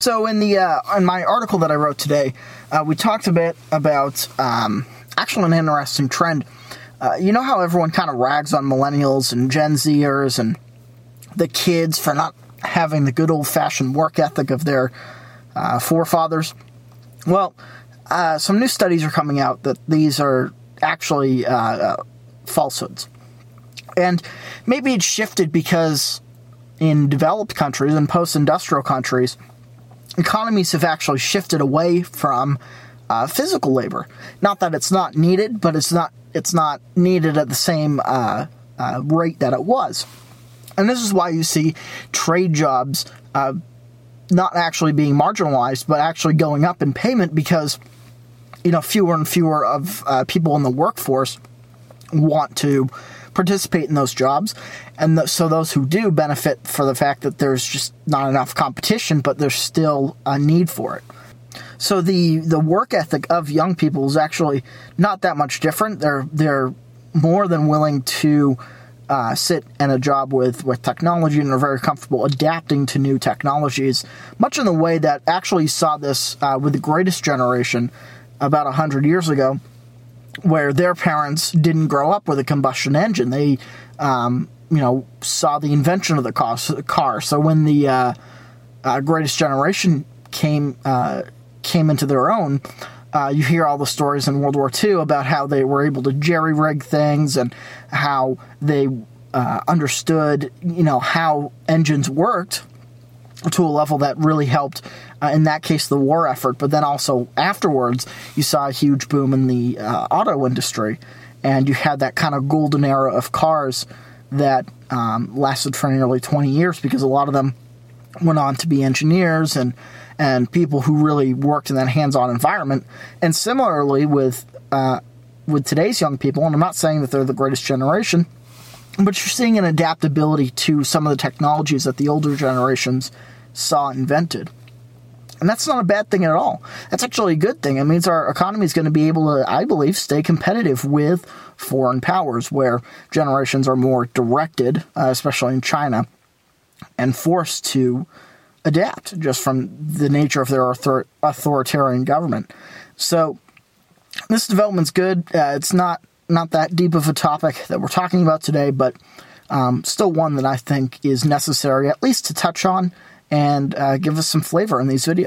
So in the uh, in my article that I wrote today, uh, we talked a bit about um, actually an interesting trend. Uh, you know how everyone kind of rags on millennials and Gen Zers and the kids for not having the good old fashioned work ethic of their uh, forefathers. Well, uh, some new studies are coming out that these are actually uh, falsehoods, and maybe it's shifted because in developed countries and post industrial countries economies have actually shifted away from uh, physical labor. Not that it's not needed, but it's not it's not needed at the same uh, uh, rate that it was. And this is why you see trade jobs uh, not actually being marginalized, but actually going up in payment because you know fewer and fewer of uh, people in the workforce want to participate in those jobs. And th- so those who do benefit for the fact that there's just not enough competition, but there's still a need for it. So the, the work ethic of young people is actually not that much different. They're, they're more than willing to uh, sit in a job with, with technology and are very comfortable adapting to new technologies, much in the way that actually saw this uh, with the greatest generation about 100 years ago where their parents didn't grow up with a combustion engine. They, um, you know, saw the invention of the car. So when the uh, uh, Greatest Generation came uh, came into their own, uh, you hear all the stories in World War II about how they were able to jerry rig things and how they uh, understood, you know, how engines worked to a level that really helped, uh, in that case, the war effort. But then also afterwards, you saw a huge boom in the uh, auto industry, and you had that kind of golden era of cars that um, lasted for nearly 20 years because a lot of them went on to be engineers and and people who really worked in that hands-on environment. And similarly with uh, with today's young people, and I'm not saying that they're the greatest generation, but you're seeing an adaptability to some of the technologies that the older generations saw invented. And that's not a bad thing at all. That's actually a good thing. It means our economy is going to be able to, I believe, stay competitive with foreign powers where generations are more directed, uh, especially in China, and forced to adapt just from the nature of their author- authoritarian government. So this development's good. Uh, it's not not that deep of a topic that we're talking about today, but um, still one that I think is necessary at least to touch on and uh, give us some flavor in these videos.